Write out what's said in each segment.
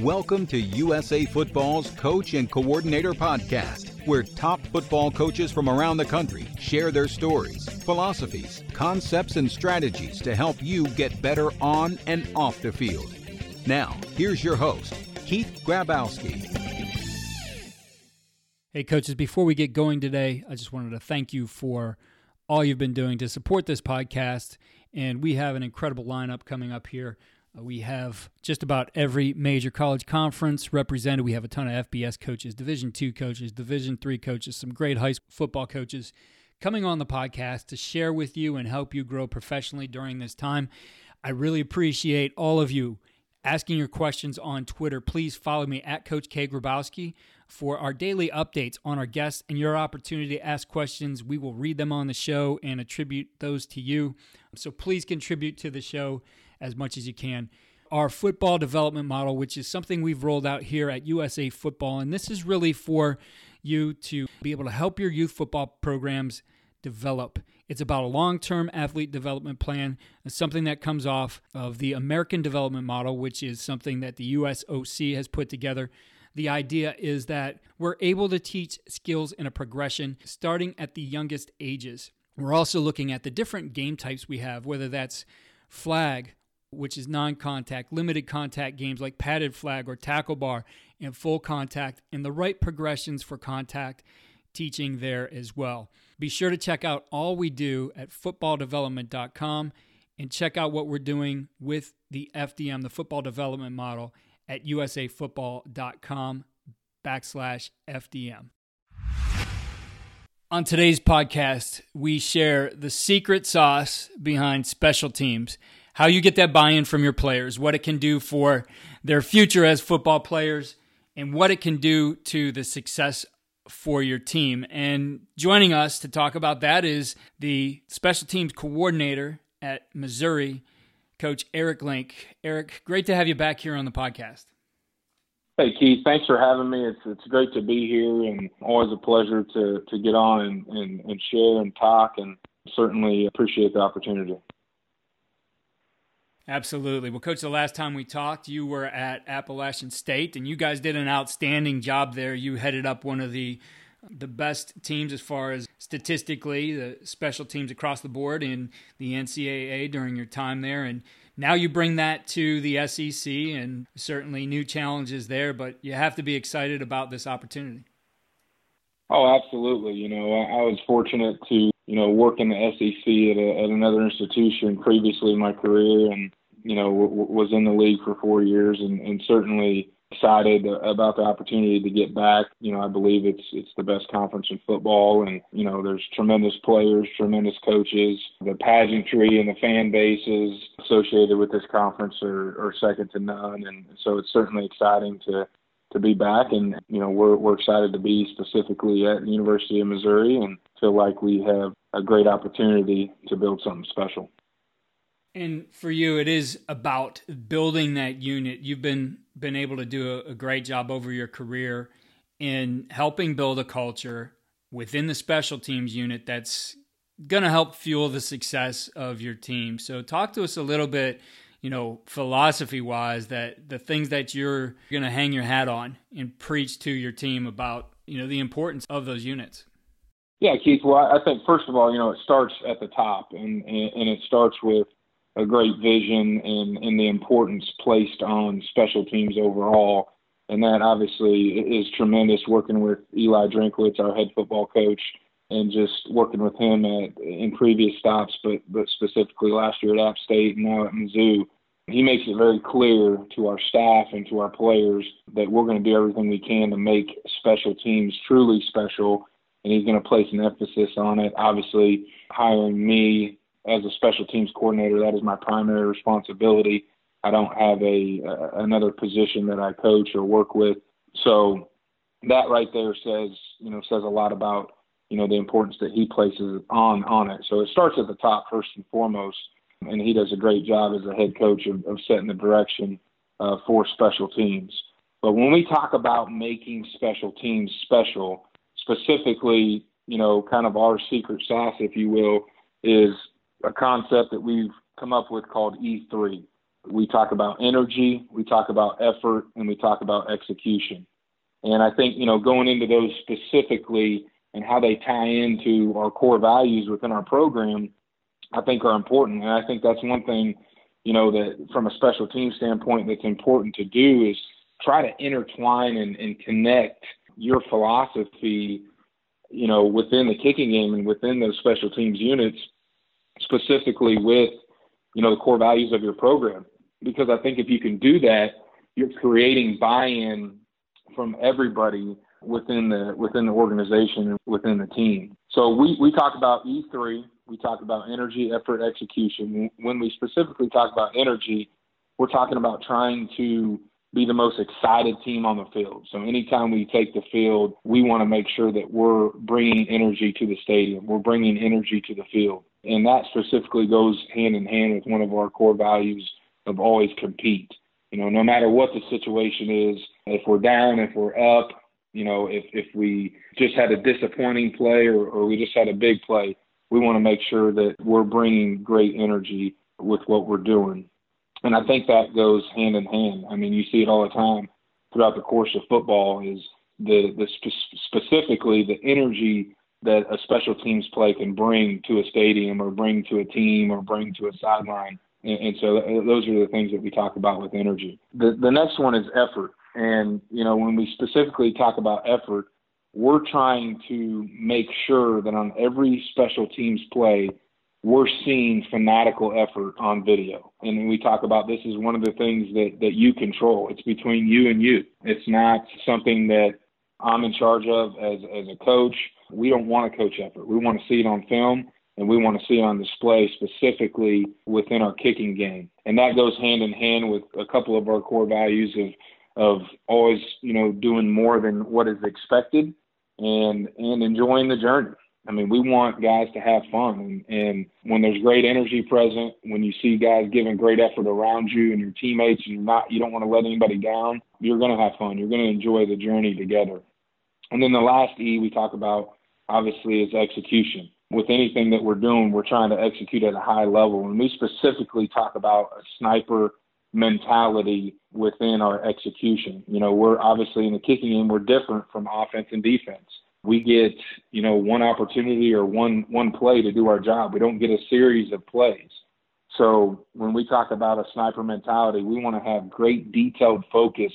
Welcome to USA Football's Coach and Coordinator Podcast, where top football coaches from around the country share their stories, philosophies, concepts, and strategies to help you get better on and off the field. Now, here's your host, Keith Grabowski. Hey, coaches, before we get going today, I just wanted to thank you for all you've been doing to support this podcast. And we have an incredible lineup coming up here. We have just about every major college conference represented. We have a ton of FBS coaches, Division two coaches, Division three coaches, some great high school football coaches coming on the podcast to share with you and help you grow professionally during this time. I really appreciate all of you asking your questions on Twitter. Please follow me at Coach K Grabowski for our daily updates on our guests and your opportunity to ask questions. We will read them on the show and attribute those to you. So please contribute to the show as much as you can. Our football development model, which is something we've rolled out here at USA Football, and this is really for you to be able to help your youth football programs develop. It's about a long term athlete development plan, something that comes off of the American development model, which is something that the USOC has put together. The idea is that we're able to teach skills in a progression starting at the youngest ages. We're also looking at the different game types we have, whether that's flag, which is non contact, limited contact games like padded flag or tackle bar, and full contact, and the right progressions for contact teaching there as well. Be sure to check out all we do at footballdevelopment.com and check out what we're doing with the FDM, the football development model, at usafootball.com backslash FDM. On today's podcast, we share the secret sauce behind special teams, how you get that buy in from your players, what it can do for their future as football players, and what it can do to the success for your team. And joining us to talk about that is the special teams coordinator at Missouri, Coach Erik Link. Erik, great to have you back here on the podcast. Hey Keith, thanks for having me. It's it's great to be here and always a pleasure to to get on and, and, and share and talk and certainly appreciate the opportunity. Absolutely. Well, Coach, the last time we talked, you were at Appalachian State, and you guys did an outstanding job there. You headed up one of the the best teams as far as statistically, the special teams across the board in the NCAA during your time there, and now you bring that to the SEC and certainly new challenges there, but you have to be excited about this opportunity. Oh, absolutely. You know, I was fortunate to, you know, work in the SEC at, a, at another institution previously in my career and, you know, w- was in the league for four years and, and certainly excited about the opportunity to get back. You know, I believe it's it's the best conference in football, and you know, there's tremendous players, tremendous coaches. The pageantry and the fan bases associated with this conference are, are second to none, and so it's certainly exciting to to be back. And you know, we're we're excited to be specifically at the University of Missouri, and feel like we have a great opportunity to build something special. And for you, it is about building that unit. You've been been able to do a, a great job over your career in helping build a culture within the special teams unit that's going to help fuel the success of your team. So, talk to us a little bit, you know, philosophy wise, that the things that you're going to hang your hat on and preach to your team about, you know, the importance of those units. Yeah, Keith. Well, I think first of all, you know, it starts at the top, and and, it starts with a great vision and, and the importance placed on special teams overall. And that obviously is tremendous working with Eli Drinkwitz, our head football coach, and just working with him at, in previous stops, but, but specifically last year at App State and now at Mizzou. He makes it very clear to our staff and to our players that we're going to do everything we can to make special teams truly special, and he's going to place an emphasis on it. Obviously, hiring me as a special teams coordinator, that is my primary responsibility. I don't have a uh, another position that I coach or work with. So that right there says, you know, says a lot about, you know, the importance that he places on on it. So it starts at the top first and foremost, and he does a great job as a head coach of, of setting the direction uh, for special teams. But when we talk about making special teams special, specifically, you know, kind of our secret sauce, if you will, is a concept that we've come up with called E3. We talk about energy, we talk about effort, and we talk about execution. And I think, you know, going into those specifically and how they tie into our core values within our program, I think are important. And I think that's one thing, you know, that from a special team standpoint that's important to do is try to intertwine and, and connect your philosophy, you know, within the kicking game and within those special teams units specifically with you know the core values of your program because I think if you can do that, you're creating buy-in from everybody within the within the organization and within the team. So we we talk about E3, we talk about energy, effort, execution. When we specifically talk about energy, we're talking about trying to be the most excited team on the field. So anytime we take the field, we want to make sure that we're bringing energy to the stadium. We're bringing energy to the field. And that specifically goes hand in hand with one of our core values of always compete. You know, no matter what the situation is, if we're down, if we're up, you know, if, if we just had a disappointing play or, or we just had a big play, we want to make sure that we're bringing great energy with what we're doing. And I think that goes hand in hand. I mean, you see it all the time throughout the course of football is the, the spe- specifically the energy that a special teams play can bring to a stadium or bring to a team or bring to a sideline. And, and so uh, those are the things that we talk about with energy. The, the next one is effort. And, you know, when we specifically talk about effort, we're trying to make sure that on every special teams play, we're seeing fanatical effort on video. And we talk about this is one of the things that, that you control. It's between you and you. It's not something that I'm in charge of as, as a coach we don't want a coach effort. We want to see it on film and we want to see it on display specifically within our kicking game. And that goes hand in hand with a couple of our core values of of always, you know, doing more than what is expected and and enjoying the journey. I mean, we want guys to have fun, and, and when there's great energy present, when you see guys giving great effort around you and your teammates, and you're not, you don't want to let anybody down. You're going to have fun. You're going to enjoy the journey together. And then the last E we talk about obviously is execution. With anything that we're doing, we're trying to execute at a high level. And we specifically talk about a sniper mentality within our execution. You know, we're obviously in the kicking game, we're different from offense and defense. We get, you know, one opportunity or one one play to do our job. We don't get a series of plays. So when we talk about a sniper mentality, we want to have great detailed focus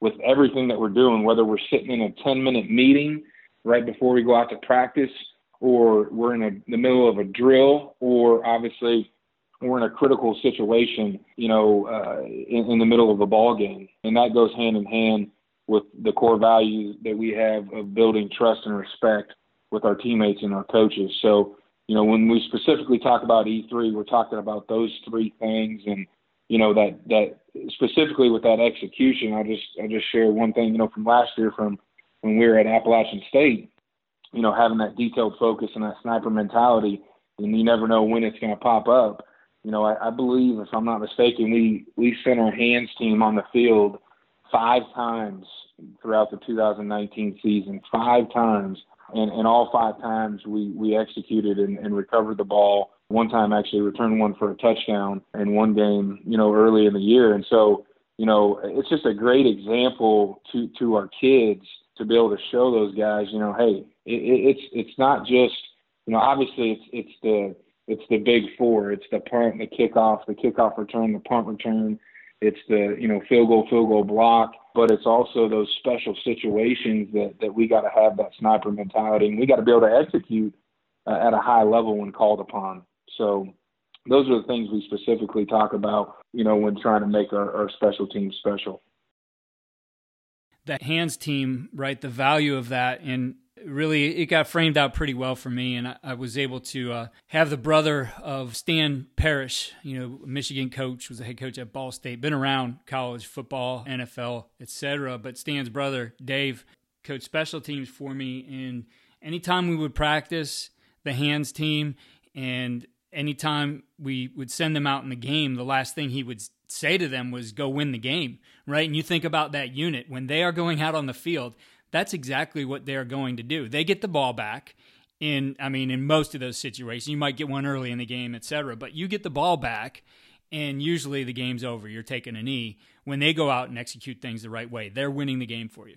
with everything that we're doing, whether we're sitting in a 10 minute meeting right before we go out to practice, or we're in a, the middle of a drill, or obviously we're in a critical situation, you know, uh, in, in the middle of a ball game, and that goes hand in hand with the core values that we have of building trust and respect with our teammates and our coaches. So, you know, when we specifically talk about E3, we're talking about those three things, and you know that that specifically with that execution, I just I just share one thing, you know, from last year from when we were at Appalachian State, you know, having that detailed focus and that sniper mentality, and you never know when it's going to pop up. You know, I, I believe, if I'm not mistaken, we we sent our hands team on the field five times throughout the 2019 season, five times, and, and all five times we we executed and, and recovered the ball. One time actually returned one for a touchdown in one game, you know, early in the year, and so you know, it's just a great example to to our kids to be able to show those guys, you know, hey, it, it's it's not just, you know, obviously it's it's the it's the big four. It's the punt, the kickoff, the kickoff return, the punt return. It's the you know field goal, field goal block, but it's also those special situations that that we got to have that sniper mentality, and we got to be able to execute uh, at a high level when called upon. So those are the things we specifically talk about, you know, when trying to make our, our special teams special. That hands team, right? The value of that, and really it got framed out pretty well for me and i, I was able to uh, have the brother of stan parrish you know michigan coach was a head coach at ball state been around college football nfl etc but stan's brother dave coached special teams for me and anytime we would practice the hands team and anytime we would send them out in the game the last thing he would say to them was go win the game right? And you think about that unit when they are going out on the field that's exactly what they're going to do. They get the ball back in I mean in most of those situations. You might get one early in the game, etc., but you get the ball back and usually the game's over. You're taking a knee when they go out and execute things the right way. They're winning the game for you.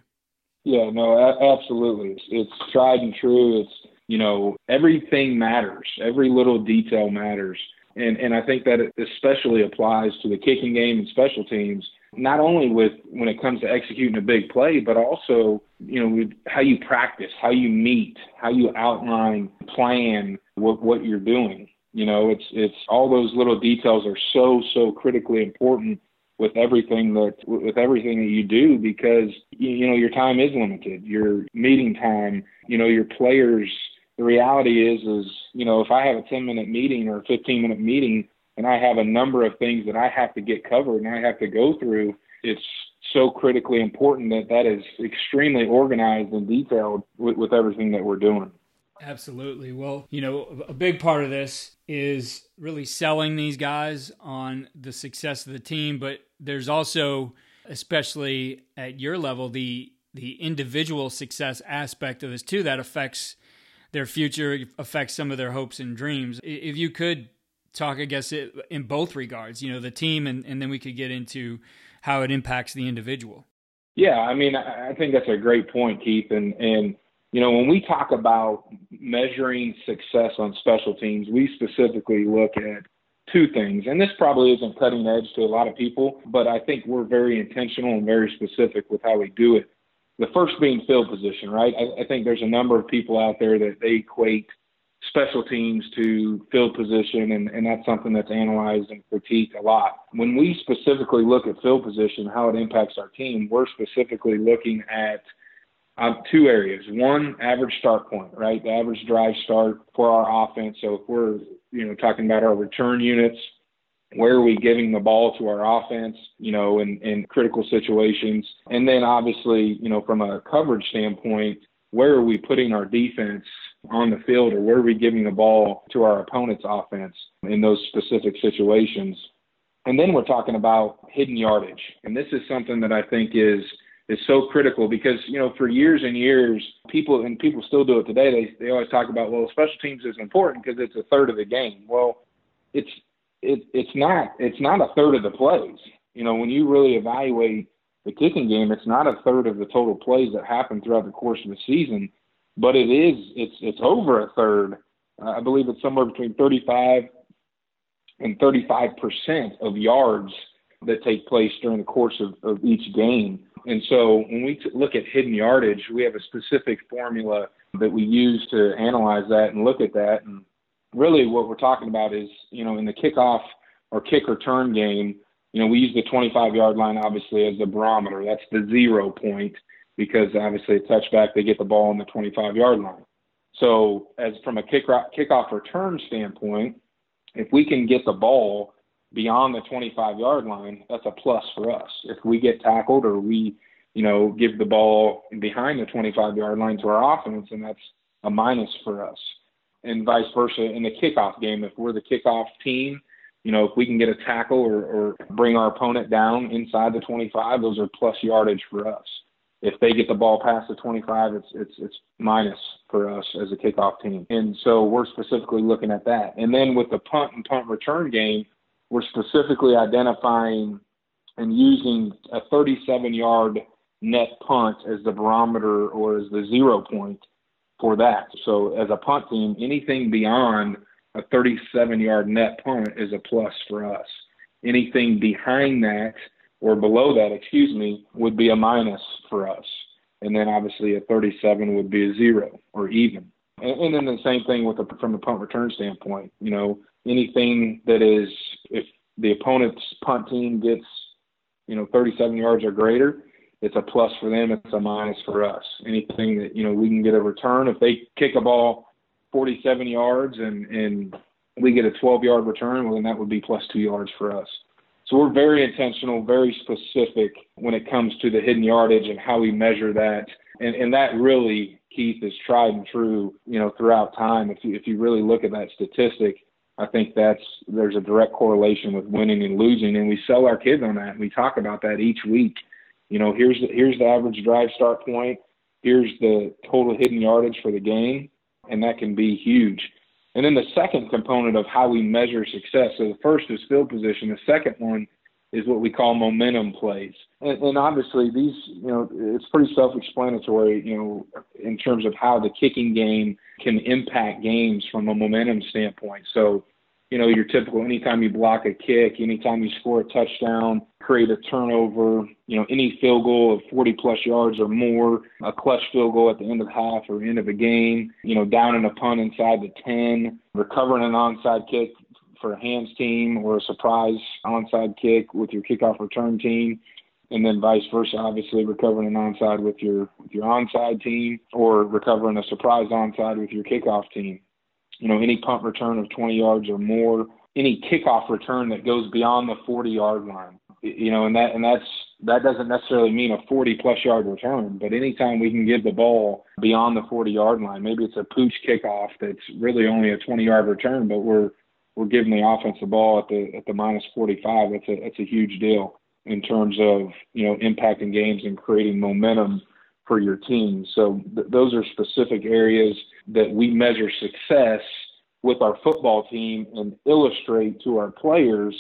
Yeah, no, absolutely. It's, it's tried and true. It's you know everything matters. Every little detail matters, and and I think that it especially applies to the kicking game and special teams not only with when it comes to executing a big play, but also you know with how you practice, how you meet, how you outline, plan what what you're doing. You know, it's it's all those little details are so so critically important with everything that with everything that you do because you know your time is limited. Your meeting time, you know, your players. The reality is is you know if I have a 10 minute meeting or a 15 minute meeting and I have a number of things that I have to get covered and I have to go through, it's so critically important that that is extremely organized and detailed with, with everything that we're doing. Absolutely. Well, you know, a big part of this is really selling these guys on the success of the team, but there's also, especially at your level, the the individual success aspect of this too that affects their future, affects some of their hopes and dreams. If you could talk, I guess, it, in both regards, you know, the team, and, and then we could get into how it impacts the individual. Yeah, I mean, I think that's a great point, Keith. And, and you know, when we talk about measuring success on special teams, we specifically look at two things. And this probably isn't cutting edge to a lot of people, but I think we're very intentional and very specific with how we do it. The first being field position, right? I, I think there's a number of people out there that they equate – special teams to field position, and, and that's something that's analyzed and critiqued a lot. When we specifically look at field position, how it impacts our team, we're specifically looking at um, two areas. One, average start point, right? The average drive start for our offense. So if we're, you know, talking about our return units, where are we giving the ball to our offense, you know, in, in critical situations? And then obviously, you know, from a coverage standpoint, where are we putting our defense on the field or where are we giving the ball to our opponent's offense in those specific situations. And then we're talking about hidden yardage. And this is something that I think is is so critical because, you know, for years and years, people and people still do it today, they they always talk about, well, special teams is important because it's a third of the game. Well, it's it, it's not it's not a third of the plays. You know, when you really evaluate the kicking game, it's not a third of the total plays that happen throughout the course of the season but it is it's it's over a third. Uh, I believe it's somewhere between 35 and 35 percent of yards that take place during the course of, of each game. And so when we t- look at hidden yardage, we have a specific formula that we use to analyze that and look at that. And really, what we're talking about is, you know, in the kickoff or kick return game, you know, we use the 25 yard line obviously as the barometer. That's the zero point because obviously a touchback, they get the ball on the 25 yard line. So, as from a kick kickoff return standpoint, if we can get the ball beyond the 25 yard line, that's a plus for us. If we get tackled or we, you know, give the ball behind the 25 yard line to our offense, and that's a minus for us. And vice versa in the kickoff game, if we're the kickoff team, you know, if we can get a tackle or, or bring our opponent down inside the 25, those are plus yardage for us if they get the ball past the 25, it's it's it's minus for us as a kickoff team. And so we're specifically looking at that. And then with the punt and punt return game, we're specifically identifying and using a 37-yard net punt as the barometer or as the zero point for that. So as a punt team, anything beyond a 37 yard net punt is a plus for us. Anything behind that or below that, excuse me, would be a minus for us. And then obviously a 37 would be a zero or even. And, and then the same thing with the, from the punt return standpoint. You know, anything that is if the opponent's punt team gets you know 37 yards or greater, it's a plus for them. It's a minus for us. Anything that you know we can get a return if they kick a ball 47 yards and and we get a 12 yard return, well then that would be plus two yards for us. So we're very intentional, very specific when it comes to the hidden yardage and how we measure that. And, and that really, Keith, is tried and true, you know, throughout time. If you, if you really look at that statistic, I think that's there's a direct correlation with winning and losing, and we sell our kids on that. And we talk about that each week. You know, here's the, here's the average drive start point. Here's the total hidden yardage for the game, and that can be huge. And then the second component of how we measure success. So the first is field position. The second one is what we call momentum plays. And, and obviously, these, you know, it's pretty self-explanatory, you know, in terms of how the kicking game can impact games from a momentum standpoint. So, you know, your typical anytime you block a kick, anytime you score a touchdown, create a turnover, you know, any field goal of 40 plus yards or more, a clutch field goal at the end of half or end of a game, you know, down in a punt inside the 10, recovering an onside kick for a hands team or a surprise onside kick with your kickoff return team and then vice versa obviously recovering an onside with your with your onside team or recovering a surprise onside with your kickoff team you know any punt return of 20 yards or more any kickoff return that goes beyond the 40 yard line you know and that and that's that doesn't necessarily mean a 40 plus yard return but anytime we can give the ball beyond the 40 yard line maybe it's a pooch kickoff that's really only a 20 yard return but we're we're giving the offense the ball at the at the minus 45. That's a that's a huge deal in terms of you know impacting games and creating momentum for your team. So th- those are specific areas that we measure success with our football team and illustrate to our players.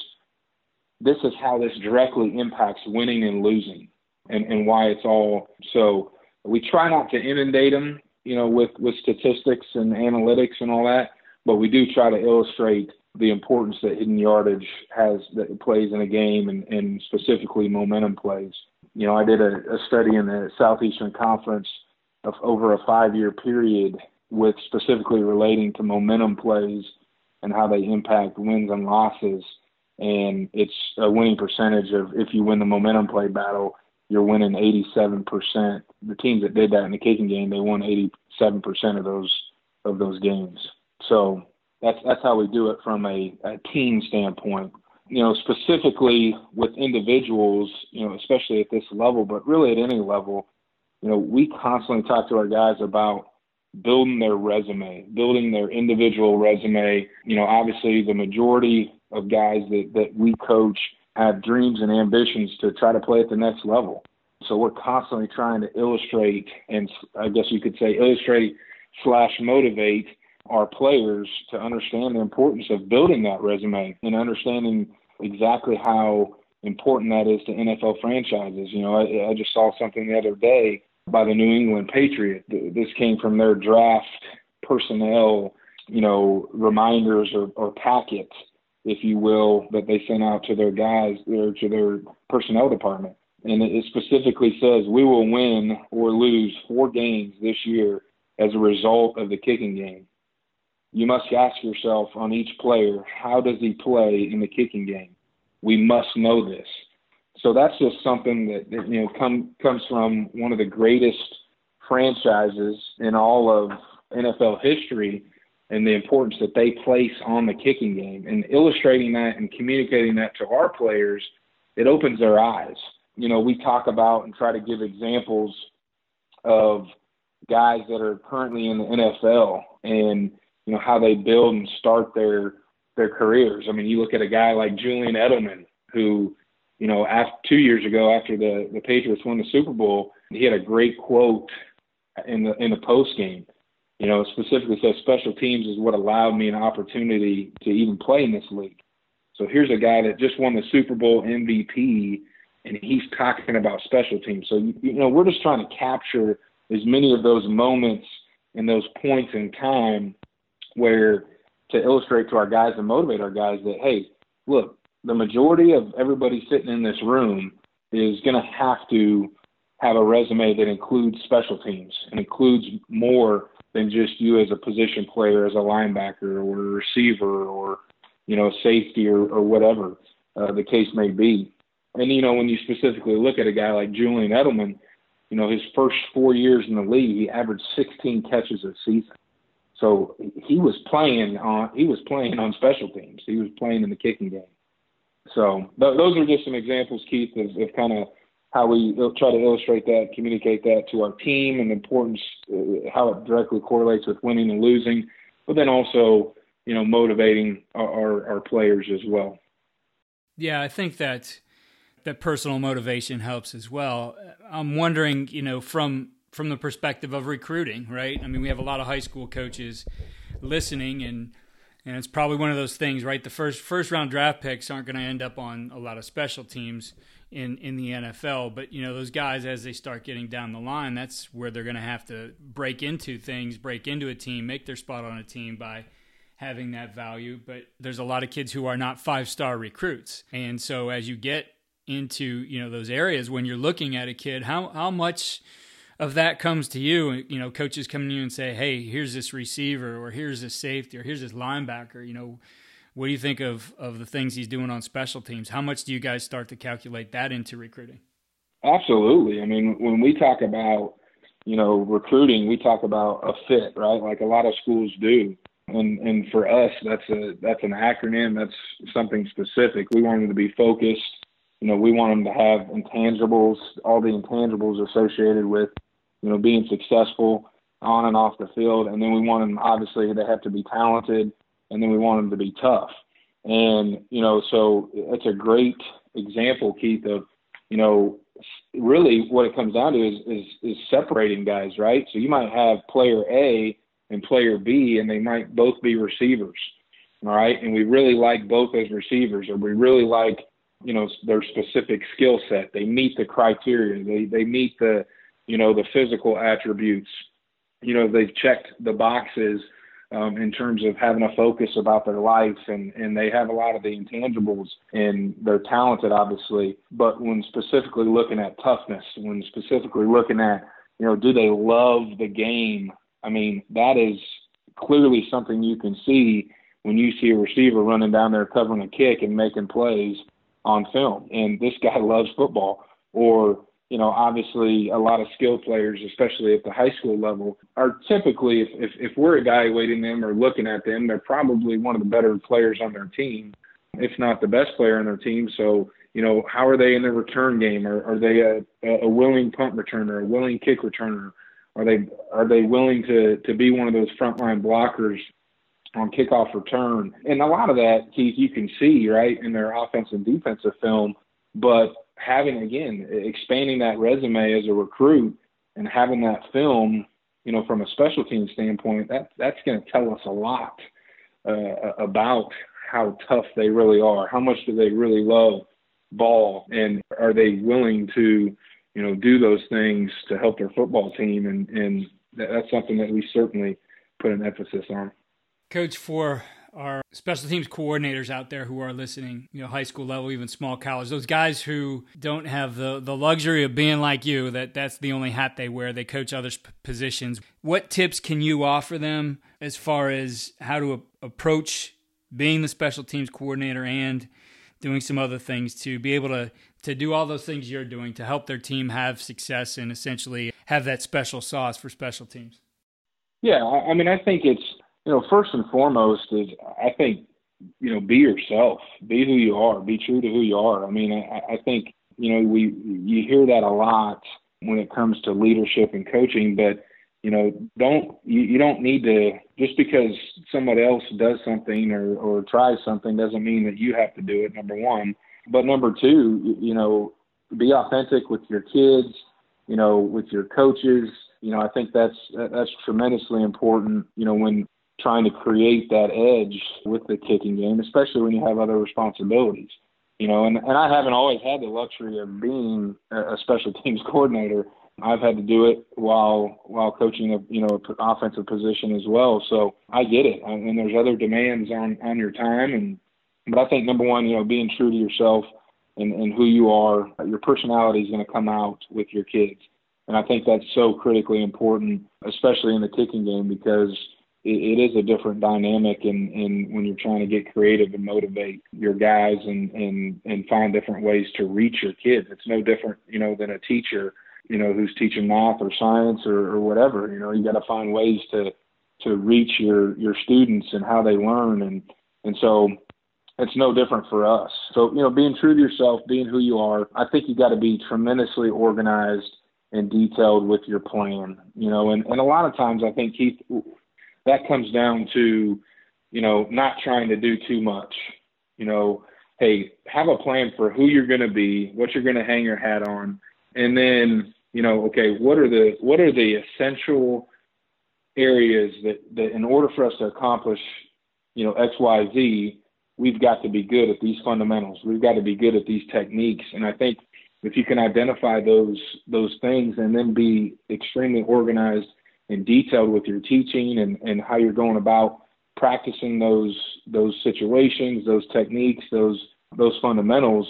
This is how this directly impacts winning and losing, and and why it's all so. We try not to inundate them, you know, with with statistics and analytics and all that, but we do try to illustrate the importance that hidden yardage has that it plays in a game and, and specifically momentum plays. You know, I did a, a study in the Southeastern Conference of over a five year period with specifically relating to momentum plays and how they impact wins and losses. And it's a winning percentage of if you win the momentum play battle, you're winning 87%. The teams that did that in the kicking game, they won 87% of those of those games. So that's that's how we do it from a, a team standpoint. You know, specifically with individuals, you know, especially at this level, but really at any level, you know, we constantly talk to our guys about building their resume, building their individual resume. You know, obviously the majority of guys that, that we coach have dreams and ambitions to try to play at the next level. So we're constantly trying to illustrate and I guess you could say illustrate slash motivate our players to understand the importance of building that resume and understanding exactly how important that is to NFL franchises. You know, I, I just saw something the other day by the New England Patriot. This came from their draft personnel, you know, reminders or, or packets, if you will, that they sent out to their guys or to their personnel department. And it specifically says, we will win or lose four games this year as a result of the kicking game you must ask yourself on each player, how does he play in the kicking game? We must know this. So that's just something that, that you know come, comes from one of the greatest franchises in all of NFL history and the importance that they place on the kicking game and illustrating that and communicating that to our players, it opens their eyes. You know, we talk about and try to give examples of guys that are currently in the NFL and you know how they build and start their their careers. I mean, you look at a guy like Julian Edelman, who, you know, after, two years ago after the the Patriots won the Super Bowl, he had a great quote in the in the post game. You know, specifically says special teams is what allowed me an opportunity to even play in this league. So here's a guy that just won the Super Bowl MVP, and he's talking about special teams. So you know, we're just trying to capture as many of those moments and those points in time where to illustrate to our guys and motivate our guys that hey, look, the majority of everybody sitting in this room is going to have to have a resume that includes special teams and includes more than just you as a position player, as a linebacker or a receiver or you know safety or, or whatever uh, the case may be. And you know when you specifically look at a guy like Julian Edelman, you know his first four years in the league, he averaged 16 catches a season. So he was playing on he was playing on special teams. He was playing in the kicking game. So th- those are just some examples, Keith, of, of kind of how we try to illustrate that, communicate that to our team, and the importance, uh, how it directly correlates with winning and losing, but then also, you know, motivating our, our, our players as well. Yeah, I think that that personal motivation helps as well. I'm wondering, you know, from from the perspective of recruiting, right? I mean, we have a lot of high school coaches listening, and and it's probably one of those things, right? The first first round draft picks aren't going to end up on a lot of special teams in in the NFL, but you know those guys as they start getting down the line, that's where they're going to have to break into things, break into a team, make their spot on a team by having that value. But there's a lot of kids who are not five star recruits, and so as you get into you know those areas when you're looking at a kid, how how much of that comes to you, you know, coaches come to you and say, "Hey, here's this receiver, or here's this safety, or here's this linebacker," you know, what do you think of of the things he's doing on special teams? How much do you guys start to calculate that into recruiting? Absolutely. I mean, when we talk about you know recruiting, we talk about a fit, right? Like a lot of schools do. And and for us, that's a that's an acronym. That's something specific. We want them to be focused. You know, we want them to have intangibles, all the intangibles associated with you know, being successful on and off the field. And then we want them, obviously, they have to be talented, and then we want them to be tough. And, you know, so it's a great example, Keith, of, you know, really what it comes down to is, is, is separating guys, right? So you might have player A and player B, and they might both be receivers, all right? And we really like both as receivers, or we really like, you know, their specific skill set. They meet the criteria. They they meet the you know, the physical attributes. You know, they've checked the boxes um, in terms of having a focus about their life, and, and they have a lot of the intangibles, and they're talented, obviously. But when specifically looking at toughness, when specifically looking at, you know, do they love the game? I mean, that is clearly something you can see when you see a receiver running down there covering a kick and making plays on film. And this guy loves football. Or you know, obviously a lot of skill players, especially at the high school level, are typically, if, if, if we're evaluating them or looking at them, they're probably one of the better players on their team, if not the best player on their team. So, you know, how are they in the return game? Are, are they a, a willing punt returner, a willing kick returner? Are they are they willing to to be one of those frontline blockers on kickoff return? And a lot of that, Keith, you can see right in their offensive and defensive film. But having again expanding that resume as a recruit and having that film, you know, from a special team standpoint, that that's going to tell us a lot uh, about how tough they really are. How much do they really love ball, and are they willing to, you know, do those things to help their football team? And and that's something that we certainly put an emphasis on. Coach, for our special teams coordinators out there who are listening, you know, high school level, even small college, those guys who don't have the, the luxury of being like you, that that's the only hat they wear. They coach others' positions. What tips can you offer them as far as how to a- approach being the special teams coordinator and doing some other things to be able to to do all those things you're doing to help their team have success and essentially have that special sauce for special teams? Yeah, I mean, I think it's you know, first and foremost is I think, you know, be yourself, be who you are, be true to who you are. I mean, I, I think, you know, we you hear that a lot when it comes to leadership and coaching, but you know, don't you, you don't need to just because somebody else does something or or tries something doesn't mean that you have to do it. Number one, but number two, you, you know, be authentic with your kids, you know, with your coaches. You know, I think that's that's tremendously important. You know, when trying to create that edge with the kicking game, especially when you have other responsibilities. You know, and, and I haven't always had the luxury of being a special teams coordinator. I've had to do it while while coaching a you know offensive position as well. So I get it, and there's other demands on on your time. And but I think number one, you know, being true to yourself and, and who you are, your personality is going to come out with your kids. And I think that's so critically important, especially in the kicking game, because it, it is a different dynamic and in, when you're trying to get creative and motivate your guys and, and, and find different ways to reach your kids. It's no different, you know, than a teacher, you know, who's teaching math or science or, or whatever. You know, you got to find ways to to reach your your students and how they learn and and so it's no different for us. So, you know, being true to yourself, being who you are, I think you got to be tremendously organized and detailed with your plan, you know, and, and a lot of times I think Keith, that comes down to, you know, not trying to do too much, you know, hey, have a plan for who you're going to be, what you're going to hang your hat on, and then, you know, okay, what are the, what are the essential areas that, that in order for us to accomplish, you know, X, Y, Z, we've got to be good at these fundamentals. We've got to be good at these techniques. And I think if you can identify those those things and then be extremely organized and detailed with your teaching and, and how you're going about practicing those those situations, those techniques, those those fundamentals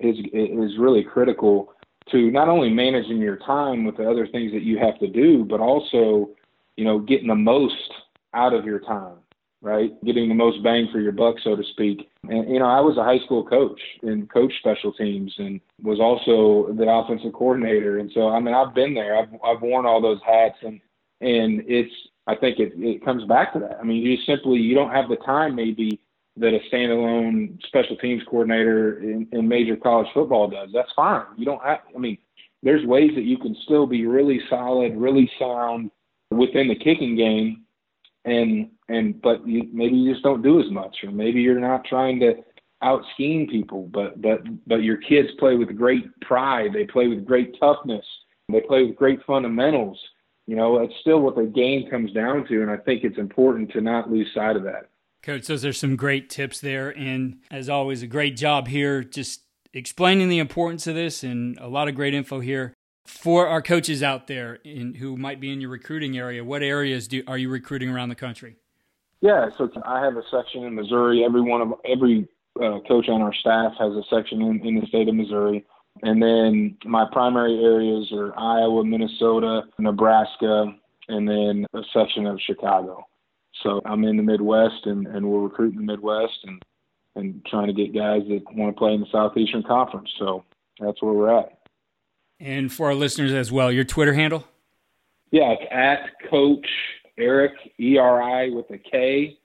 is is really critical to not only managing your time with the other things that you have to do, but also, you know, getting the most out of your time right? Getting the most bang for your buck, so to speak. And, you know, I was a high school coach and coached special teams and was also the offensive coordinator. And so, I mean, I've been there. I've, I've worn all those hats and, and it's, I think it, it comes back to that. I mean, you simply, you don't have the time maybe that a standalone special teams coordinator in, in major college football does. That's fine. You don't have, I mean, there's ways that you can still be really solid, really sound within the kicking game and and but you, maybe you just don't do as much, or maybe you're not trying to out scheme people, but but but your kids play with great pride. They play with great toughness. They play with great fundamentals. You know, it's still what the game comes down to, and I think it's important to not lose sight of that. Coach, those are some great tips there, and as always, a great job here, just explaining the importance of this, and a lot of great info here for our coaches out there in, who might be in your recruiting area. What areas do are you recruiting around the country? Yeah, so I have a section in Missouri. Every one of every uh, coach on our staff has a section in, in the state of Missouri. And then my primary areas are Iowa, Minnesota, Nebraska, and then a section of Chicago. So I'm in the Midwest, and, and we're recruiting the Midwest and and trying to get guys that want to play in the Southeastern Conference. So that's where we're at. And for our listeners as well, your Twitter handle? Yeah, it's at Coach Erik E R I with a K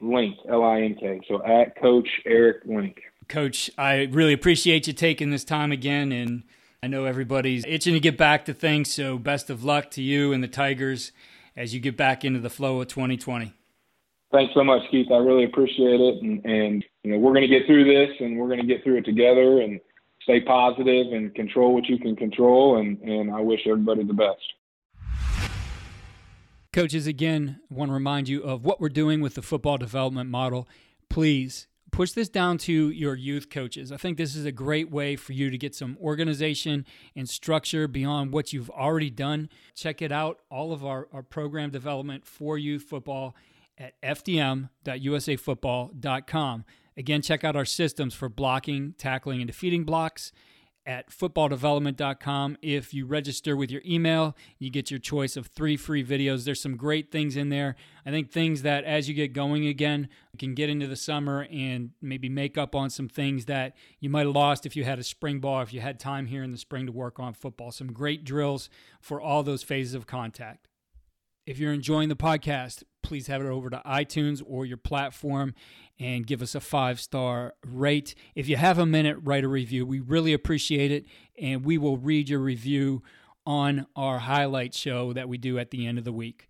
Link L I N K. So at Coach Erik Link. Coach, I really appreciate you taking this time again, and I know everybody's itching to get back to things. So best of luck to you and the Tigers as you get back into the flow of 2020. Thanks so much, Keith. I really appreciate it, and, and you know we're going to get through this, and we're going to get through it together, and stay positive and control what you can control. And and I wish everybody the best. Coaches, again, want to remind you of what we're doing with the football development model. Please push this down to your youth coaches. I think this is a great way for you to get some organization and structure beyond what you've already done. Check it out, all of our, our program development for youth football at fdm.usafootball.com. Again, check out our systems for blocking, tackling, and defeating blocks at footballdevelopment.com. If you register with your email, you get your choice of three free videos. There's some great things in there. I think things that as you get going again, can get into the summer and maybe make up on some things that you might have lost if you had a spring ball, if you had time here in the spring to work on football. Some great drills for all those phases of contact. If you're enjoying the podcast, please head over to iTunes or your platform and give us a five star rate. If you have a minute, write a review. We really appreciate it, and we will read your review on our highlight show that we do at the end of the week.